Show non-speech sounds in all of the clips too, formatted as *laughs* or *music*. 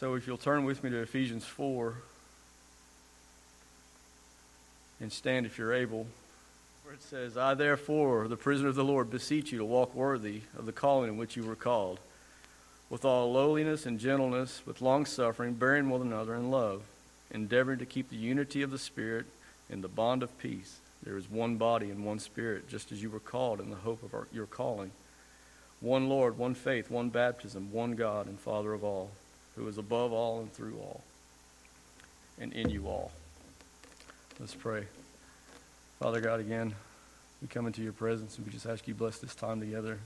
So if you'll turn with me to Ephesians 4 and stand if you're able, where it says, I therefore, the prisoner of the Lord, beseech you to walk worthy of the calling in which you were called, with all lowliness and gentleness, with long suffering, bearing one another in love, endeavoring to keep the unity of the Spirit in the bond of peace. There is one body and one Spirit, just as you were called in the hope of our, your calling. One Lord, one faith, one baptism, one God and Father of all, who is above all and through all, and in you all. Let's pray. Father God, again, we come into your presence and we just ask you bless this time together.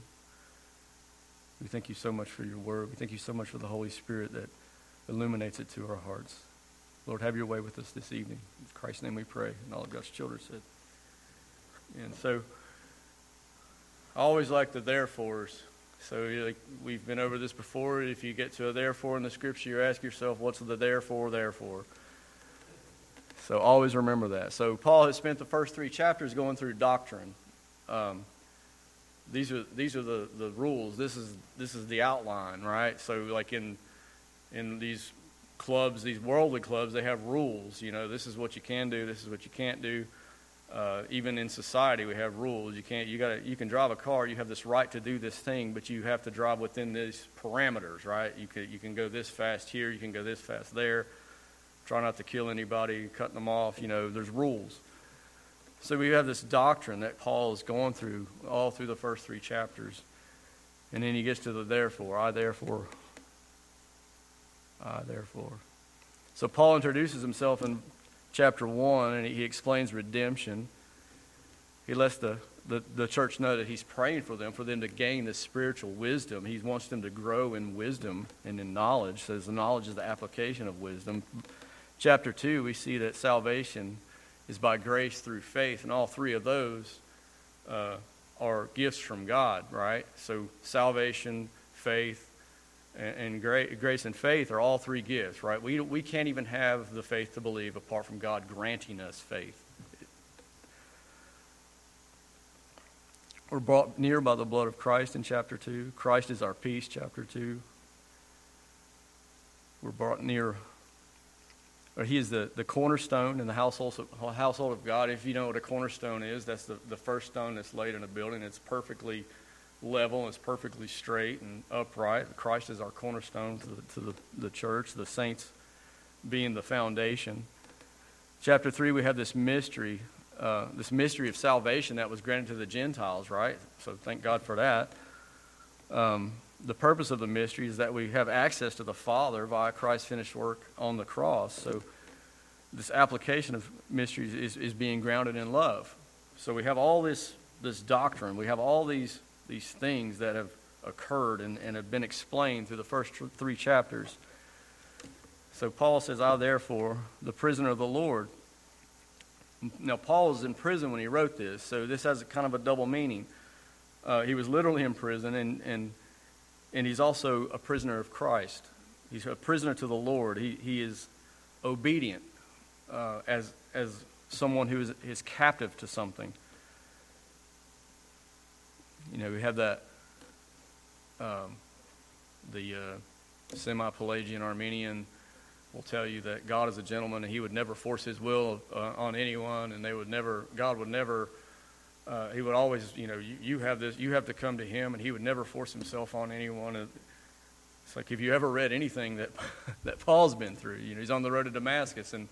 We thank you so much for your word. We thank you so much for the Holy Spirit that illuminates it to our hearts. Lord, have your way with us this evening. In Christ's name we pray. And all of God's children said. And so, I always like the therefores. So like, we've been over this before. If you get to a therefore in the scripture, you ask yourself, what's the therefore, therefore? So always remember that. So Paul has spent the first three chapters going through doctrine. Um, these are these are the, the rules. This is this is the outline, right? So like in in these clubs, these worldly clubs, they have rules. You know, this is what you can do. This is what you can't do. Uh, even in society, we have rules. You can't. You got. You can drive a car. You have this right to do this thing, but you have to drive within these parameters, right? You can. You can go this fast here. You can go this fast there. Try not to kill anybody, cutting them off. You know, there's rules. So we have this doctrine that Paul is going through all through the first three chapters. And then he gets to the therefore. I therefore. I therefore. So Paul introduces himself in chapter 1 and he explains redemption. He lets the, the, the church know that he's praying for them, for them to gain this spiritual wisdom. He wants them to grow in wisdom and in knowledge. Says the knowledge is the application of wisdom chapter 2, we see that salvation is by grace through faith, and all three of those uh, are gifts from God, right? So salvation, faith, and, and gra- grace and faith are all three gifts, right? We, we can't even have the faith to believe apart from God granting us faith. We're brought near by the blood of Christ in chapter 2. Christ is our peace, chapter 2. We're brought near he is the, the cornerstone in the household household of God. If you know what a cornerstone is, that's the, the first stone that's laid in a building. It's perfectly level, it's perfectly straight and upright. Christ is our cornerstone to the, to the, the church, the saints being the foundation. Chapter 3, we have this mystery, uh, this mystery of salvation that was granted to the Gentiles, right? So thank God for that. Um, the purpose of the mystery is that we have access to the Father via Christ's finished work on the cross. So this application of mysteries is, is being grounded in love. So we have all this this doctrine. We have all these these things that have occurred and, and have been explained through the first three chapters. So Paul says, I therefore, the prisoner of the Lord. Now Paul was in prison when he wrote this, so this has kind of a double meaning. Uh, he was literally in prison, and, and and he's also a prisoner of Christ. He's a prisoner to the Lord. He, he is obedient uh, as, as someone who is, is captive to something. You know, we have that, um, the uh, semi Pelagian Arminian will tell you that God is a gentleman and he would never force his will uh, on anyone, and they would never, God would never uh, he would always, you know, you, you have this, you have to come to him, and he would never force himself on anyone. It's like if you ever read anything that *laughs* that Paul's been through, you know, he's on the road to Damascus, and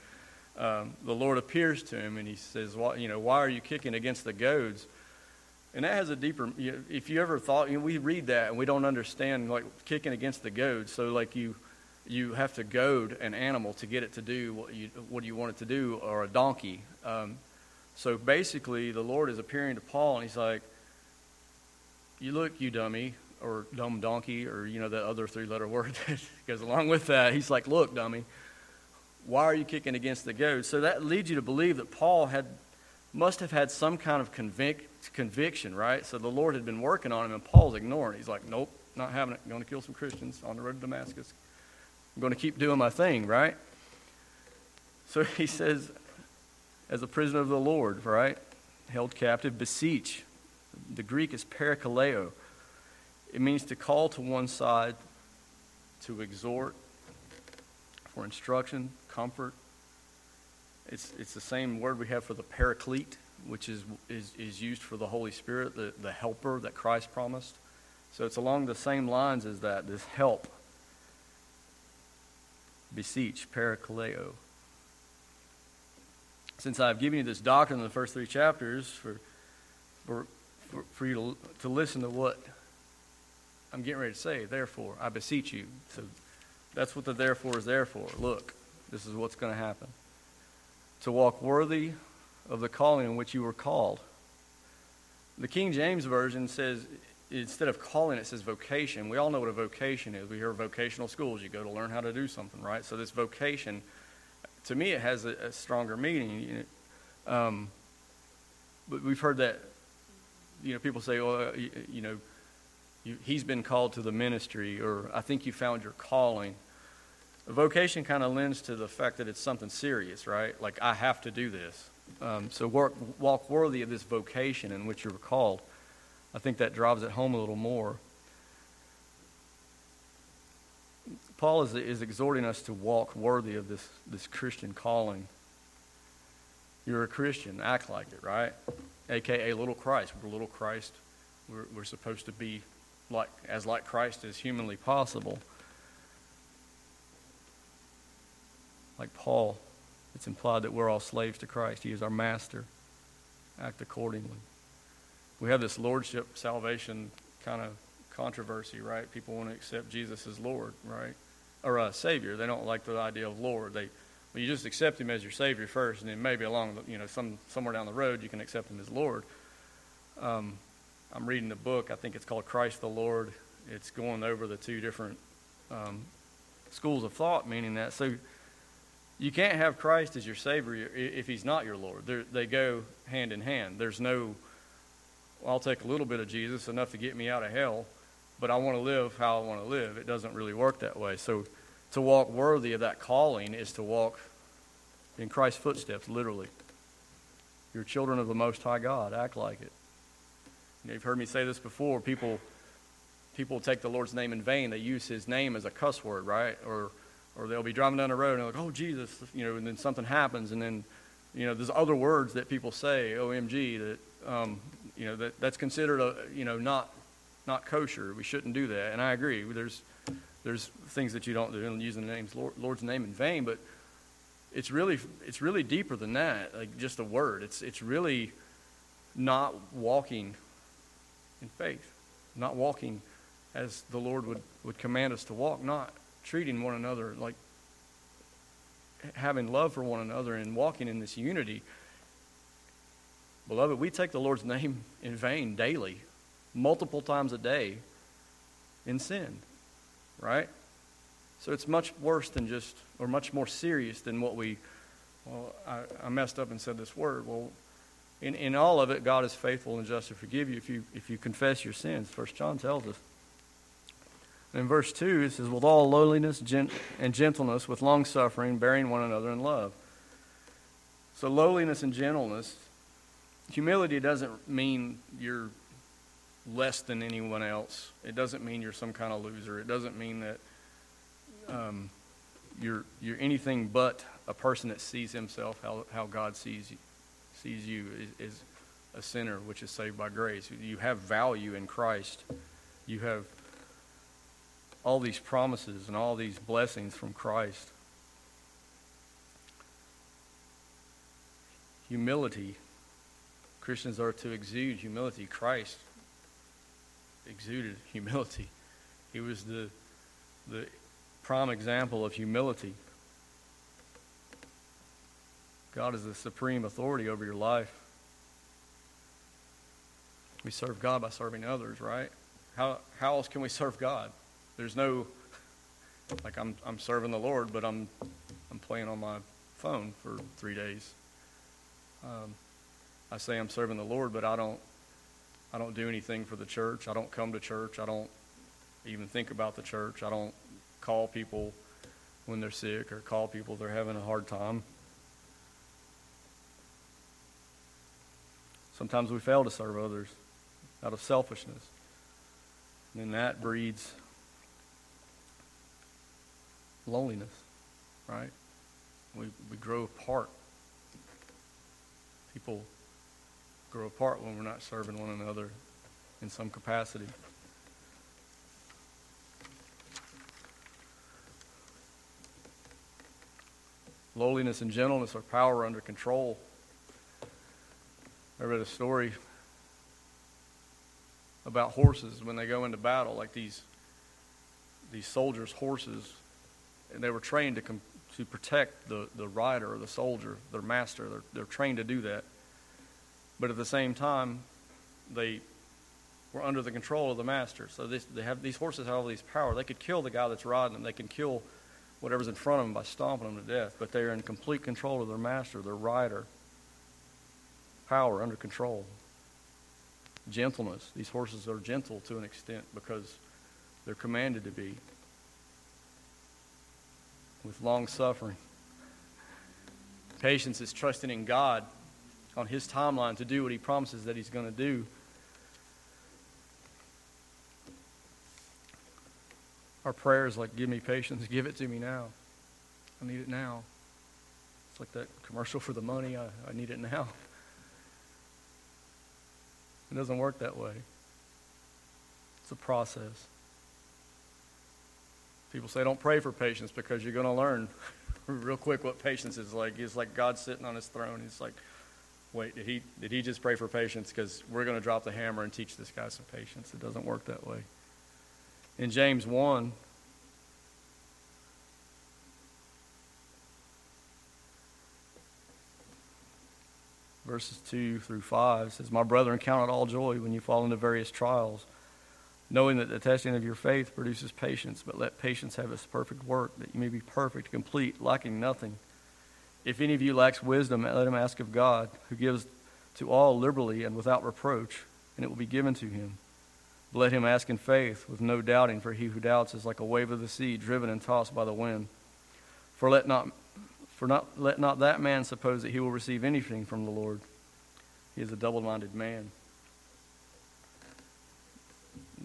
um, the Lord appears to him, and he says, "Why, you know, why are you kicking against the goads?" And that has a deeper. You know, if you ever thought, you know, we read that and we don't understand like kicking against the goad. So like you, you have to goad an animal to get it to do what you what you want it to do, or a donkey. Um, so basically, the Lord is appearing to Paul, and he's like, You look, you dummy, or dumb donkey, or, you know, that other three letter *laughs* word that goes along with that. He's like, Look, dummy, why are you kicking against the goad? So that leads you to believe that Paul had must have had some kind of convic- conviction, right? So the Lord had been working on him, and Paul's ignoring. He's like, Nope, not having it. I'm going to kill some Christians on the road to Damascus. I'm going to keep doing my thing, right? So *laughs* he says, as a prisoner of the Lord, right? Held captive, beseech. The Greek is parakaleo. It means to call to one side, to exhort, for instruction, comfort. It's, it's the same word we have for the paraclete, which is, is, is used for the Holy Spirit, the, the helper that Christ promised. So it's along the same lines as that, this help. Beseech, parakaleo. Since I've given you this doctrine in the first three chapters for, for, for, you to, to listen to what I'm getting ready to say, therefore, I beseech you. So that's what the therefore is there for. Look, this is what's going to happen. To walk worthy of the calling in which you were called. The King James Version says, instead of calling, it says vocation. We all know what a vocation is. We hear vocational schools. You go to learn how to do something, right? So this vocation, to me, it has a, a stronger meaning. Um, but we've heard that, you know, people say, well, you, you know, you, he's been called to the ministry, or I think you found your calling. A vocation kind of lends to the fact that it's something serious, right? Like, I have to do this. Um, so work, walk worthy of this vocation in which you were called. I think that drives it home a little more. Paul is, is exhorting us to walk worthy of this, this Christian calling. You're a Christian, act like it, right? AKA little Christ. We're little Christ. We're, we're supposed to be like, as like Christ as humanly possible. Like Paul, it's implied that we're all slaves to Christ. He is our master. Act accordingly. We have this lordship salvation kind of controversy, right? People want to accept Jesus as Lord, right? Or uh, Savior. They don't like the idea of Lord. They, well, you just accept Him as your Savior first, and then maybe along, the, you know, some somewhere down the road you can accept Him as Lord. Um, I'm reading a book. I think it's called Christ the Lord. It's going over the two different um, schools of thought, meaning that so you can't have Christ as your Savior if He's not your Lord. They're, they go hand in hand. There's no, I'll take a little bit of Jesus, enough to get me out of hell, but I want to live how I want to live. It doesn't really work that way. So to walk worthy of that calling is to walk in Christ's footsteps, literally. You're children of the Most High God. Act like it. You've heard me say this before. People, people take the Lord's name in vain. They use His name as a cuss word, right? Or, or they'll be driving down the road and they're like, "Oh Jesus," you know, and then something happens, and then, you know, there's other words that people say, "OMG," that, um, you know, that that's considered a, you know, not, not kosher. We shouldn't do that. And I agree. There's, there's things that you don't do, using the name's Lord, Lord's name in vain, but it's really, it's really deeper than that. Like just a word. It's, it's really not walking in faith, not walking as the Lord would, would command us to walk, not treating one another like having love for one another and walking in this unity. Beloved, we take the Lord's name in vain daily, multiple times a day in sin, right? So it's much worse than just, or much more serious than what we, well, I, I messed up and said this word. Well, in, in all of it, God is faithful and just to forgive you if you, if you confess your sins. First John tells us. And in verse 2, it says, With all lowliness and gentleness, with long suffering, bearing one another in love. So, lowliness and gentleness, humility doesn't mean you're less than anyone else. It doesn't mean you're some kind of loser. It doesn't mean that um, you're, you're anything but a person that sees himself how, how God sees you sees you is, is a sinner which is saved by grace. You have value in Christ. You have all these promises and all these blessings from Christ. Humility. Christians are to exude humility. Christ exuded *laughs* humility. He was the, the prime example of humility. God is the supreme authority over your life. We serve God by serving others, right? How, how else can we serve God? There's no, like I'm, I'm serving the Lord, but I'm, I'm playing on my phone for three days. Um, I say I'm serving the Lord, but I don't, I don't do anything for the church. I don't come to church. I don't even think about the church. I don't call people when they're sick or call people they're having a hard time. Sometimes we fail to serve others out of selfishness. And that breeds loneliness. right? We, we grow apart. People grow apart when we're not serving one another in some capacity. Lowliness and gentleness are power under control. I read a story about horses when they go into battle, like these these soldiers' horses, and they were trained to com- to protect the, the rider or the soldier, their master. They're, they're trained to do that. But at the same time, they were under the control of the master. So this, they have these horses have all these power. They could kill the guy that's riding them. They can kill whatever's in front of them by stomping them to death. But they are in complete control of their master, their rider. Power under control. Gentleness. These horses are gentle to an extent because they're commanded to be. With long suffering. Patience is trusting in God on His timeline to do what He promises that He's going to do. Our prayer is like, give me patience, give it to me now. I need it now. It's like that commercial for the money, I, I need it now. It doesn't work that way. It's a process. People say don't pray for patience because you're going to learn *laughs* real quick what patience is like. It's like God sitting on his throne. He's like, wait, did he, did he just pray for patience? Because we're going to drop the hammer and teach this guy some patience. It doesn't work that way. In James 1, verses 2 through 5 says, My brethren, count it all joy when you fall into various trials, knowing that the testing of your faith produces patience, but let patience have its perfect work, that you may be perfect, complete, lacking nothing. If any of you lacks wisdom, let him ask of God, who gives to all liberally and without reproach, and it will be given to him. But let him ask in faith, with no doubting, for he who doubts is like a wave of the sea, driven and tossed by the wind. For let not for not, let not that man suppose that he will receive anything from the Lord. He is a double minded man.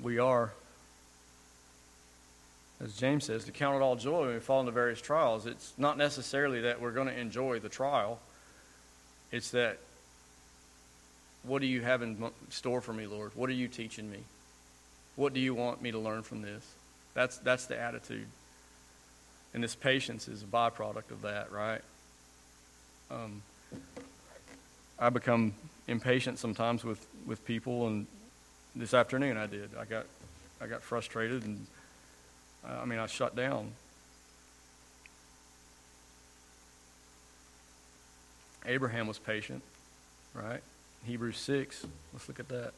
We are, as James says, to count it all joy when we fall into various trials. It's not necessarily that we're going to enjoy the trial, it's that what do you have in store for me, Lord? What are you teaching me? What do you want me to learn from this? That's, that's the attitude. And this patience is a byproduct of that, right? Um, I become impatient sometimes with, with people, and this afternoon I did. I got, I got frustrated, and I mean, I shut down. Abraham was patient, right? Hebrews 6, let's look at that.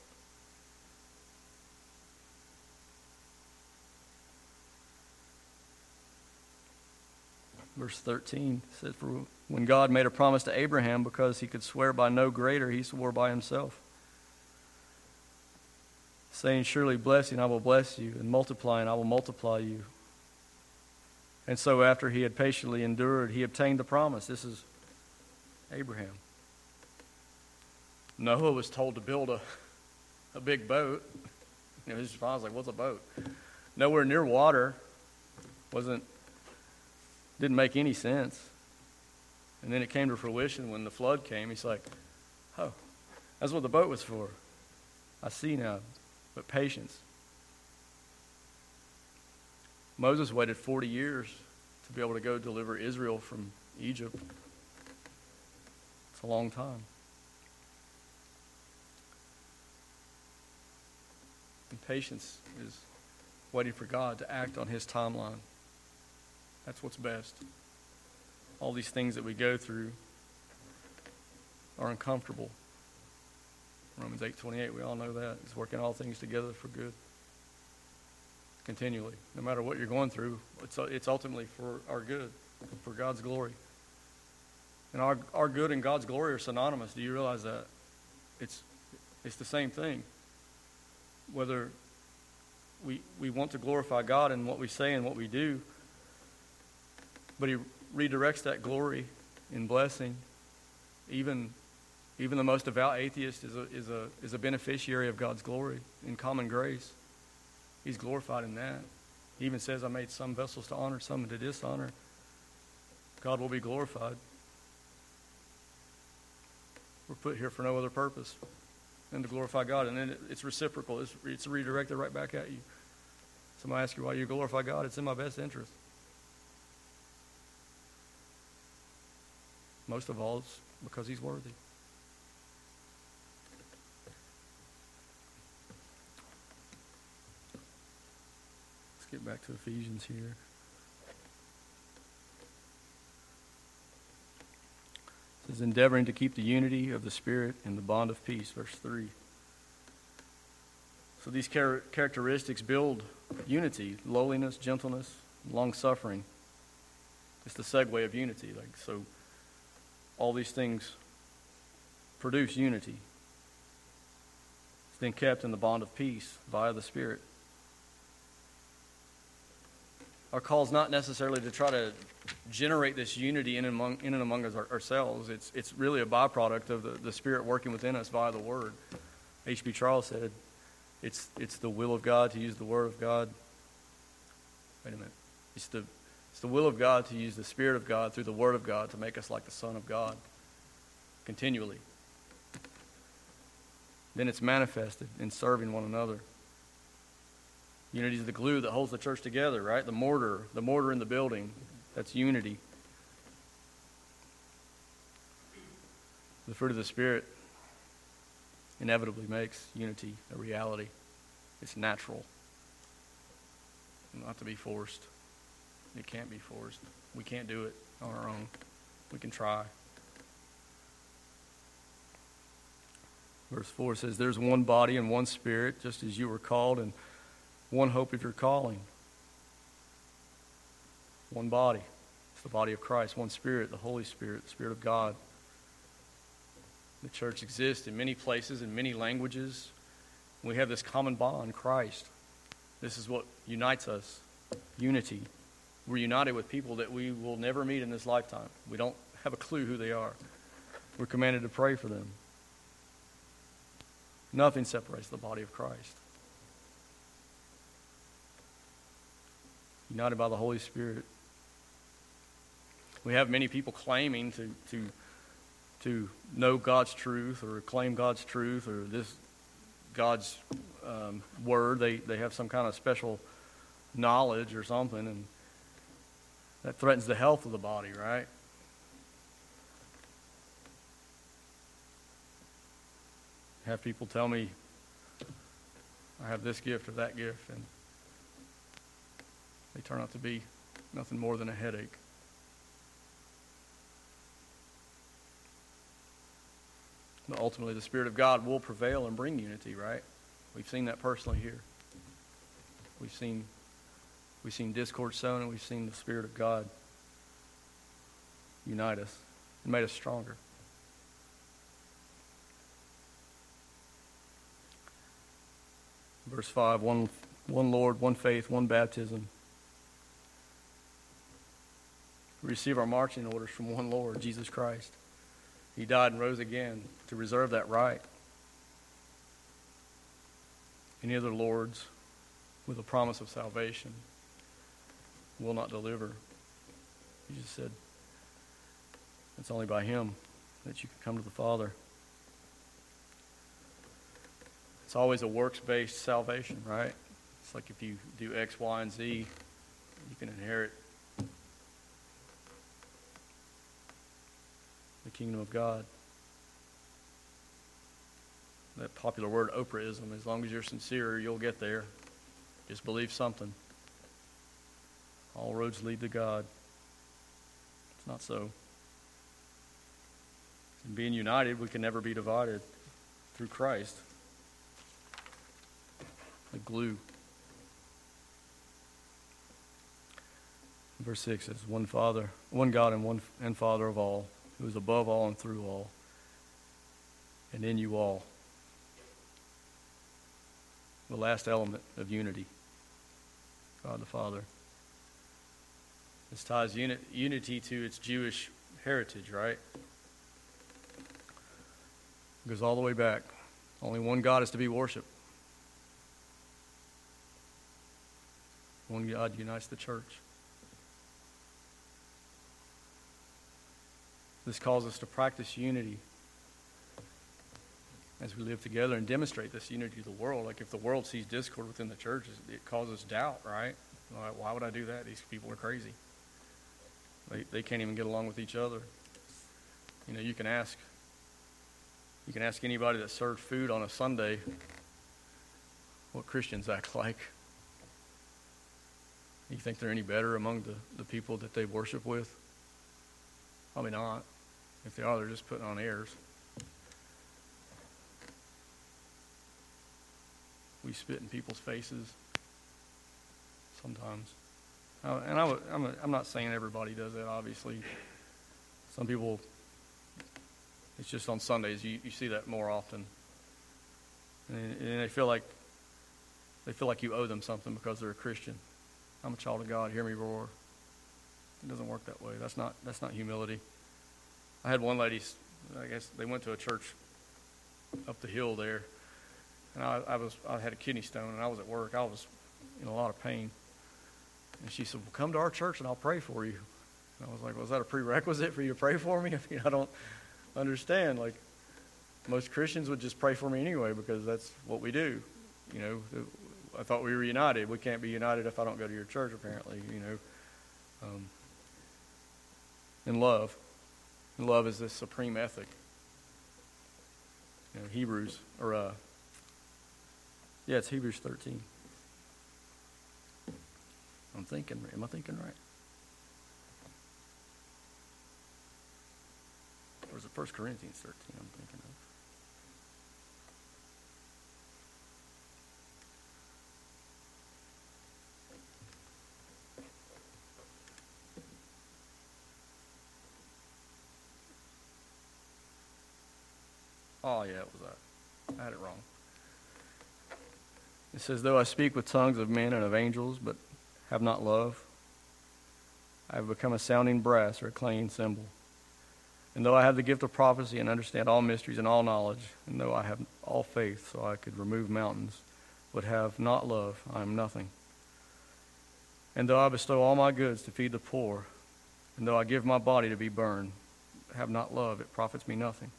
Verse 13 says, For when God made a promise to Abraham, because he could swear by no greater, he swore by himself, saying, Surely blessing I will bless you, and multiplying I will multiply you. And so, after he had patiently endured, he obtained the promise. This is Abraham. Noah was told to build a, a big boat. You know, his father was like, What's a boat? Nowhere near water. Wasn't didn't make any sense. And then it came to fruition when the flood came. He's like, oh, that's what the boat was for. I see now. But patience. Moses waited 40 years to be able to go deliver Israel from Egypt. It's a long time. And patience is waiting for God to act on his timeline. That's what's best. All these things that we go through are uncomfortable. Romans 8:28, we all know that. It's working all things together for good. Continually. No matter what you're going through, it's, it's ultimately for our good, for God's glory. And our, our good and God's glory are synonymous. Do you realize that? It's, it's the same thing. Whether we, we want to glorify God in what we say and what we do, but he redirects that glory in blessing. Even, even the most devout atheist is a, is, a, is a beneficiary of God's glory in common grace. He's glorified in that. He even says, I made some vessels to honor, some to dishonor. God will be glorified. We're put here for no other purpose than to glorify God. And then it, it's reciprocal, it's, it's redirected right back at you. Somebody asks you why you glorify God, it's in my best interest. Most of all, it's because He's worthy. Get back to Ephesians here. It says, endeavoring to keep the unity of the Spirit in the bond of peace, verse 3. So these char- characteristics build unity lowliness, gentleness, long suffering. It's the segue of unity. Like so, all these things produce unity. It's then kept in the bond of peace via the Spirit. Our call is not necessarily to try to generate this unity in and among, in and among us ourselves. It's, it's really a byproduct of the, the Spirit working within us via the Word. H.B. Charles said, it's, it's the will of God to use the Word of God. Wait a minute. It's the, it's the will of God to use the Spirit of God through the Word of God to make us like the Son of God continually. Then it's manifested in serving one another. Unity is the glue that holds the church together, right? The mortar, the mortar in the building. That's unity. The fruit of the Spirit inevitably makes unity a reality. It's natural. Not to be forced. It can't be forced. We can't do it on our own. We can try. Verse 4 says, There's one body and one spirit, just as you were called, and one hope of your calling. One body. It's the body of Christ. One spirit, the Holy Spirit, the Spirit of God. The church exists in many places, in many languages. We have this common bond, Christ. This is what unites us unity. We're united with people that we will never meet in this lifetime. We don't have a clue who they are. We're commanded to pray for them. Nothing separates the body of Christ. United by the Holy Spirit. We have many people claiming to, to to know God's truth or claim God's truth or this God's um, word. They, they have some kind of special knowledge or something, and that threatens the health of the body, right? Have people tell me I have this gift or that gift, and they turn out to be nothing more than a headache. But ultimately, the Spirit of God will prevail and bring unity, right? We've seen that personally here. We've seen, we've seen discord sown, and we've seen the Spirit of God unite us and made us stronger. Verse 5 one, one Lord, one faith, one baptism. Receive our marching orders from one Lord, Jesus Christ. He died and rose again to reserve that right. Any other lords with a promise of salvation will not deliver. He just said, it's only by Him that you can come to the Father. It's always a works based salvation, right? It's like if you do X, Y, and Z, you can inherit kingdom of God. That popular word, Oprahism, as long as you're sincere, you'll get there. Just believe something. All roads lead to God. It's not so. In being united, we can never be divided through Christ. The glue. Verse 6 says, One Father, one God and one and Father of all who is above all and through all, and in you all. The last element of unity God the Father. This ties uni- unity to its Jewish heritage, right? It goes all the way back. Only one God is to be worshiped. One God unites the church. This calls us to practice unity as we live together and demonstrate this unity to the world. Like if the world sees discord within the church, it causes doubt, right? Like, why would I do that? These people are crazy. They, they can't even get along with each other. You know, you can ask you can ask anybody that served food on a Sunday what Christians act like. You think they're any better among the, the people that they worship with? Probably not. If they are, they're just putting on airs. We spit in people's faces sometimes. Uh, and I, am I'm not saying everybody does that, obviously. Some people, it's just on Sundays, you, you see that more often. And, and they feel like they feel like you owe them something because they're a Christian. I'm a child of God. Hear me roar. It doesn't work that way. That's not that's not humility. I had one lady. I guess they went to a church up the hill there, and I, I was I had a kidney stone, and I was at work. I was in a lot of pain, and she said, "Well, come to our church, and I'll pray for you." And I was like, "Was that a prerequisite for you to pray for me?" *laughs* I mean, I don't understand. Like most Christians would just pray for me anyway because that's what we do. You know, I thought we were united. We can't be united if I don't go to your church, apparently, you know. Um, in love. Love is this supreme ethic. You know, Hebrews, or, uh, yeah, it's Hebrews 13. I'm thinking, am I thinking right? Or is it 1 Corinthians 13 I'm thinking of? Oh, yeah, it was that. I had it wrong. It says, Though I speak with tongues of men and of angels, but have not love, I have become a sounding brass or a clanging cymbal. And though I have the gift of prophecy and understand all mysteries and all knowledge, and though I have all faith so I could remove mountains, but have not love, I am nothing. And though I bestow all my goods to feed the poor, and though I give my body to be burned, have not love, it profits me nothing.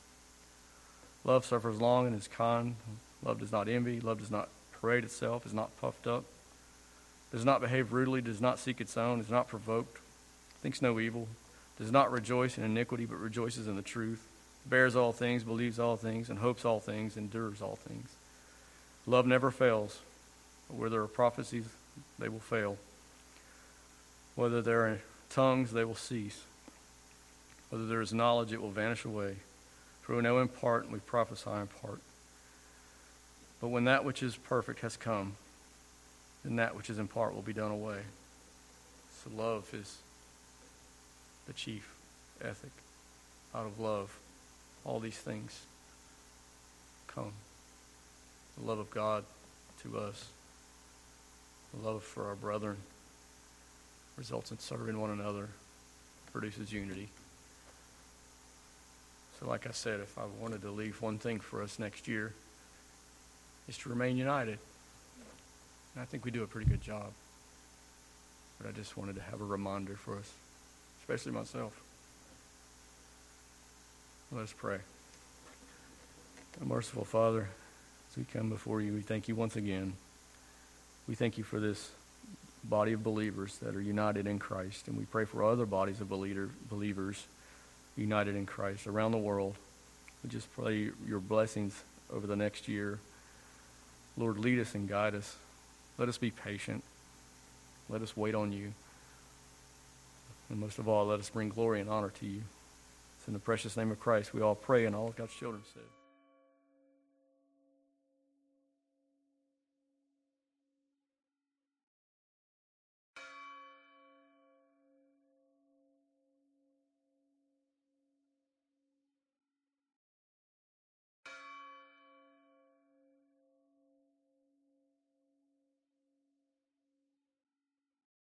Love suffers long and is kind. Love does not envy. Love does not parade itself, is not puffed up, does not behave rudely, does not seek its own, is not provoked, thinks no evil, does not rejoice in iniquity, but rejoices in the truth, bears all things, believes all things, and hopes all things, endures all things. Love never fails. Where there are prophecies, they will fail. Whether there are tongues, they will cease. Whether there is knowledge, it will vanish away. For we know in part and we prophesy in part. But when that which is perfect has come, then that which is in part will be done away. So love is the chief ethic. Out of love, all these things come. The love of God to us, the love for our brethren results in serving one another, produces unity. Like I said, if I wanted to leave one thing for us next year, is to remain united. And I think we do a pretty good job. But I just wanted to have a reminder for us, especially myself. Let us pray. Our merciful Father, as we come before you, we thank you once again. We thank you for this body of believers that are united in Christ, and we pray for other bodies of believer, believers united in Christ around the world. We just pray your blessings over the next year. Lord, lead us and guide us. Let us be patient. Let us wait on you. And most of all, let us bring glory and honor to you. It's in the precious name of Christ we all pray, and all God's children said.